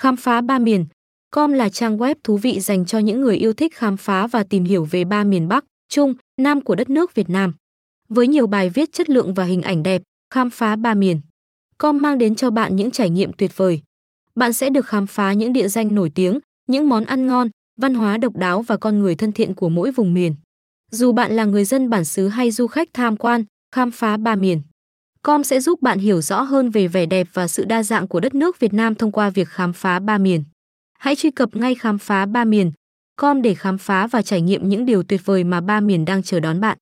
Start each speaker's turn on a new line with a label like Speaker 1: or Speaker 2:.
Speaker 1: Khám phá ba miền. Com là trang web thú vị dành cho những người yêu thích khám phá và tìm hiểu về ba miền Bắc, Trung, Nam của đất nước Việt Nam. Với nhiều bài viết chất lượng và hình ảnh đẹp, khám phá ba miền. Com mang đến cho bạn những trải nghiệm tuyệt vời. Bạn sẽ được khám phá những địa danh nổi tiếng, những món ăn ngon, văn hóa độc đáo và con người thân thiện của mỗi vùng miền. Dù bạn là người dân bản xứ hay du khách tham quan, khám phá ba miền. Com sẽ giúp bạn hiểu rõ hơn về vẻ đẹp và sự đa dạng của đất nước Việt Nam thông qua việc khám phá ba miền. Hãy truy cập ngay khám phá ba miền, com để khám phá và trải nghiệm những điều tuyệt vời mà ba miền đang chờ đón bạn.